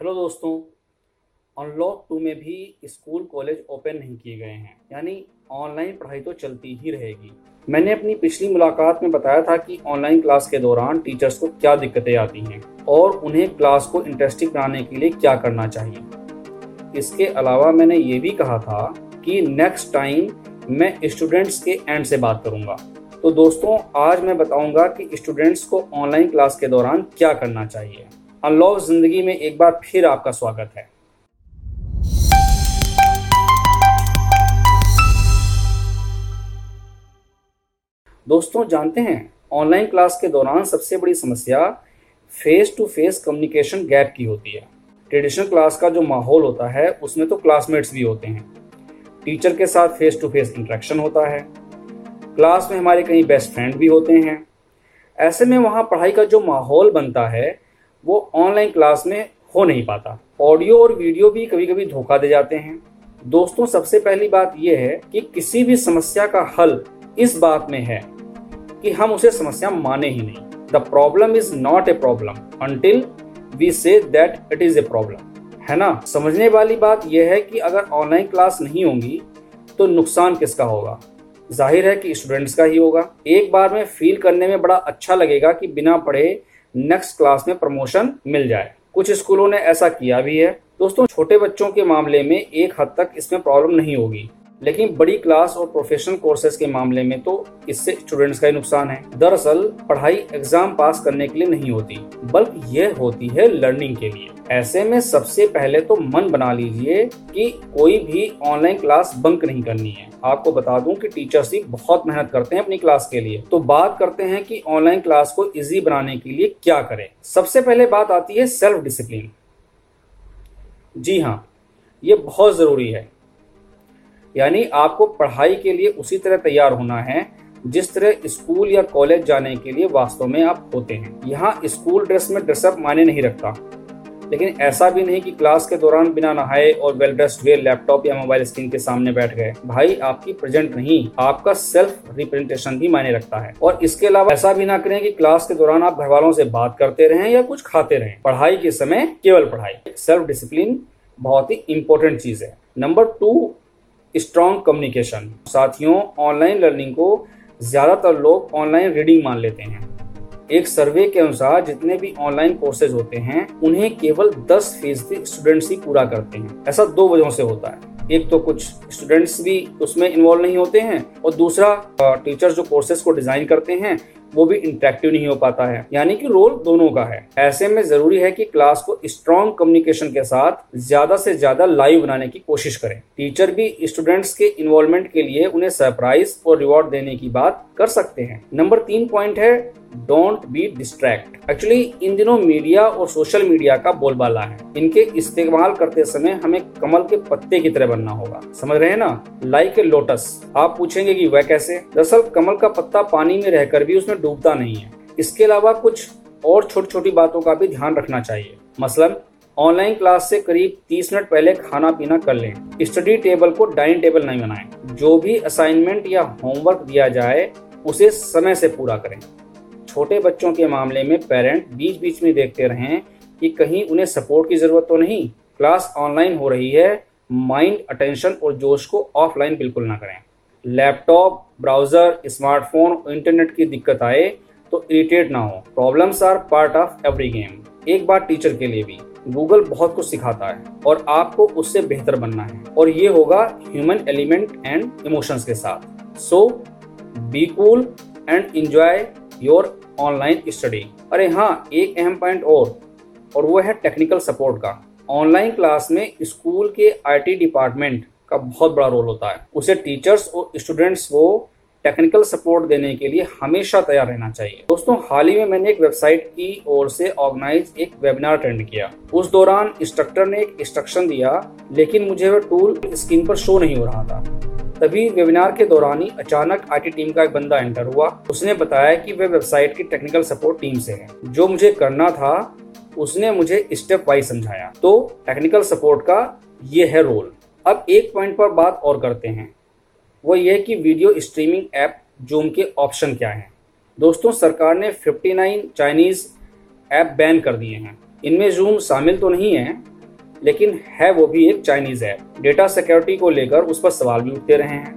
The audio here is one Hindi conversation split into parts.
हेलो दोस्तों अनलॉक टू में भी स्कूल कॉलेज ओपन नहीं किए गए हैं। यानी ऑनलाइन पढ़ाई तो चलती ही रहेगी। मैंने अपनी पिछली मुलाकात में बताया था कि ऑनलाइन क्लास के दौरान टीचर्स को क्या दिक्कतें आती हैं और उन्हें क्लास को इंटरेस्टिंग बनाने के लिए क्या करना चाहिए। इसके अलावा मैंने ये भी कहा था कि नेक्स्ट टाइम मैं स्टूडेंट्स के एंड से बात करूँगा। तो दोस्तों, आज मैं बताऊँगा कि स्टूडेंट्स को ऑनलाइन क्लास के दौरान क्या करना चाहिए। अनलॉक ज़िंदगी में एक बार फिर आपका स्वागत है। दोस्तों, जानते हैं ऑनलाइन क्लास के दौरान सबसे बड़ी समस्या face to face communication gap की होती है। ट्रेडिशनल क्लास का जो माहौल होता है, उसमें तो क्लासमेट्स भी होते हैं। टीचर के साथ फेस टू फेस इंटरेक्शन होता है। क्लास में हमारे कई बेस्ट फ्रेंड भी होते हैं। ऐसे में वहाँ पढ़ाई का जो माहौल बनता है वो ऑनलाइन क्लास में हो नहीं पाता। ऑडियो और वीडियो भी कभी कभी धोखा दे जाते हैं। दोस्तों, सबसे पहली बात यह है कि किसी भी समस्या का हल इस बात में है कि हम उसे समस्या माने ही नहीं। The problem is not a problem until we say that it is a problem है ना? समझने वाली बात यह है कि अगर ऑनलाइन क्लास नहीं होंगी तो नुकसान किसका होगा? ज़ाहिर है कि स्टूडेंट्स का ही होगा। एक बार में फील करने में बड़ा अच्छा लगेगा कि बिना पढ़े नेक्स्ट क्लास में प्रमोशन मिल जाए। कुछ स्कूलों ने ऐसा किया भी है। दोस्तों, छोटे बच्चों के मामले में एक हद तक इसमें प्रॉब्लम नहीं होगी। लेकिन बड़ी क्लास और प्रोफेशनल कोर्सेज के मामले में तो इससे स्टूडेंट्स का ही नुकसान है। दरअसल, पढ़ाई एग्ज़ाम पास करने के लिए नहीं होती, बल्कि यह होती है लर्निंग के लिए। ऐसे में सबसे पहले तो मन बना लीजिए कि कोई भी ऑनलाइन क्लास बंक नहीं करनी है। आपको बता दूँ कि टीचर्स ही बहुत मेहनत करते हैं अपनी क्लास के लिए। तो बात करते हैं कि ऑनलाइन क्लास को इजी बनाने के लिए क्या करें। सबसे पहले बात आती है सेल्फ डिसिप्लिन जी हाँ ये बहुत ज़रूरी है। यानी आपको पढ़ाई के लिए उसी तरह तैयार होना है, जिस तरह स्कूल या कॉलेज जाने के लिए वास्तव में आप होते हैं। यहाँ स्कूल ड्रेस में ड्रेसअप माने नहीं रखता। लेकिन ऐसा भी नहीं कि क्लास के दौरान बिना नहाए और वेल ड्रेस्ड हुए लैपटॉप या मोबाइल स्क्रीन के सामने बैठ गए। भाई, आपकी प्रेजेंट नहीं, आपका सेल्फ रिप्रेजेंटेशन भी मायने रखता है। और इसके अलावा ऐसा भी ना करें कि क्लास के दौरान आप घर वालों से बात करते रहें या कुछ खाते रहें। पढ़ाई के समय केवल पढ़ाई। सेल्फ डिसिप्लिन बहुत ही इंपॉर्टेंट चीज़ है। नंबर टू स्ट्रॉन्ग कम्युनिकेशन साथियों ऑनलाइन लर्निंग को ज़्यादातर लोग ऑनलाइन रीडिंग मान लेते हैं। एक सर्वे के अनुसार जितने भी ऑनलाइन कोर्सेज होते हैं, उन्हें केवल 10 फ़ीसदी स्टूडेंट्स ही पूरा करते हैं। ऐसा दो वजहों से होता है। एक तो कुछ स्टूडेंट्स भी उसमें इन्वॉल्व नहीं होते हैं और दूसरा टीचर्स जो कोर्सेज को डिज़ाइन करते हैं वो भी इंटरेक्टिव नहीं हो पाता है। यानी कि रोल दोनों का है। ऐसे में ज़रूरी है कि क्लास को स्ट्रॉन्ग कम्युनिकेशन के साथ ज़्यादा से ज़्यादा लाइव बनाने की कोशिश करें। टीचर भी स्टूडेंट्स के इन्वॉल्वमेंट के लिए उन्हें सरप्राइज़ और रिवॉर्ड देने की बात कर सकते हैं। नंबर तीन पॉइंट है डोंट बी डिस्ट्रैक्ट एक्चुअली इन दिनों मीडिया और सोशल मीडिया का बोलबाला है। इनके इस्तेमाल करते समय हमें कमल के पत्ते की तरह बनना होगा। समझ रहे हैं ना? लाइक ए लोटस आप पूछेंगे कि वह कैसे? दरअसल, कमल का पत्ता पानी में रहकर भी उसमें डूबता नहीं है। इसके अलावा कुछ और छोटी छोटी बातों का भी ध्यान रखना चाहिए। मसलन ऑनलाइन क्लास से करीब 30 मिनट पहले खाना पीना कर लें। स्टडी टेबल को डाइनिंग टेबल नहीं बनाएँ। जो भी असाइनमेंट या होमवर्क दिया जाए उसे समय से पूरा करें। छोटे बच्चों के मामले में पेरेंट बीच बीच में देखते रहें कि कहीं उन्हें सपोर्ट की ज़रूरत तो नहीं। क्लास ऑनलाइन हो रही है, माइंड अटेंशन और जोश को ऑफलाइन बिल्कुल ना करें। लैपटॉप, ब्राउज़र, स्मार्टफ़ोन, इंटरनेट की दिक्कत आए तो इरिटेट ना हो। Problems are part of every game. एक बार टीचर के लिए भी, गूगल बहुत कुछ सिखाता है और आपको उससे बेहतर बनना है। और ये होगा ह्यूमन एलिमेंट एंड इमोशंस के साथ। So be cool and enjoy your online study अरे हाँ एक अहम पॉइंट और और वो है टेक्निकल सपोर्ट का। ऑनलाइन क्लास में स्कूल के आईटी डिपार्टमेंट का बहुत बड़ा रोल होता है। उसे टीचर्स और स्टूडेंट्स को टेक्निकल सपोर्ट देने के लिए हमेशा तैयार रहना चाहिए। दोस्तों, हाल ही में मैंने एक वेबसाइट की ओर से ऑर्गेनाइज एक वेबिनार अटेंड किया। उस दौरान इंस्ट्रक्टर ने एक इंस्ट्रक्शन दिया, लेकिन मुझे वह टूल स्क्रीन पर शो नहीं हो रहा था। तभी वेबिनार के दौरान ही अचानक आईटी टीम का एक बंदा एंटर हुआ। उसने बताया कि वे वेबसाइट की टेक्निकल सपोर्ट टीम से है। जो मुझे करना था, उसने मुझे स्टेप वाइज समझाया। तो टेक्निकल सपोर्ट का ये है रोल अब एक पॉइंट पर बात और करते हैं। वो ये कि वीडियो स्ट्रीमिंग ऐप जूम के ऑप्शन क्या हैं। दोस्तों, सरकार ने 59 चाइनीज़ ऐप बैन कर दिए हैं। इनमें जूम शामिल तो नहीं है लेकिन है वो भी एक चाइनीज़ ऐप डेटा सिक्योरिटी को लेकर उस पर सवाल भी उठते रहे हैं।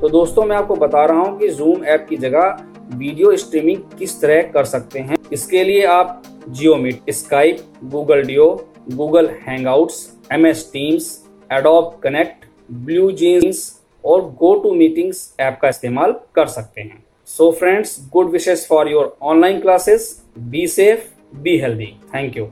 तो दोस्तों, मैं आपको बता रहा हूँ कि जूम ऐप की जगह वीडियो स्ट्रीमिंग किस तरह कर सकते हैं। इसके लिए आप Jio Meet Skype Google Duo Google hang Hangouts M S Teams Adobe Connect Blue Jeans और गो टू मीटिंग्स ऐप का इस्तेमाल कर सकते हैं। So friends good wishes for your online classes be safe be healthy thank you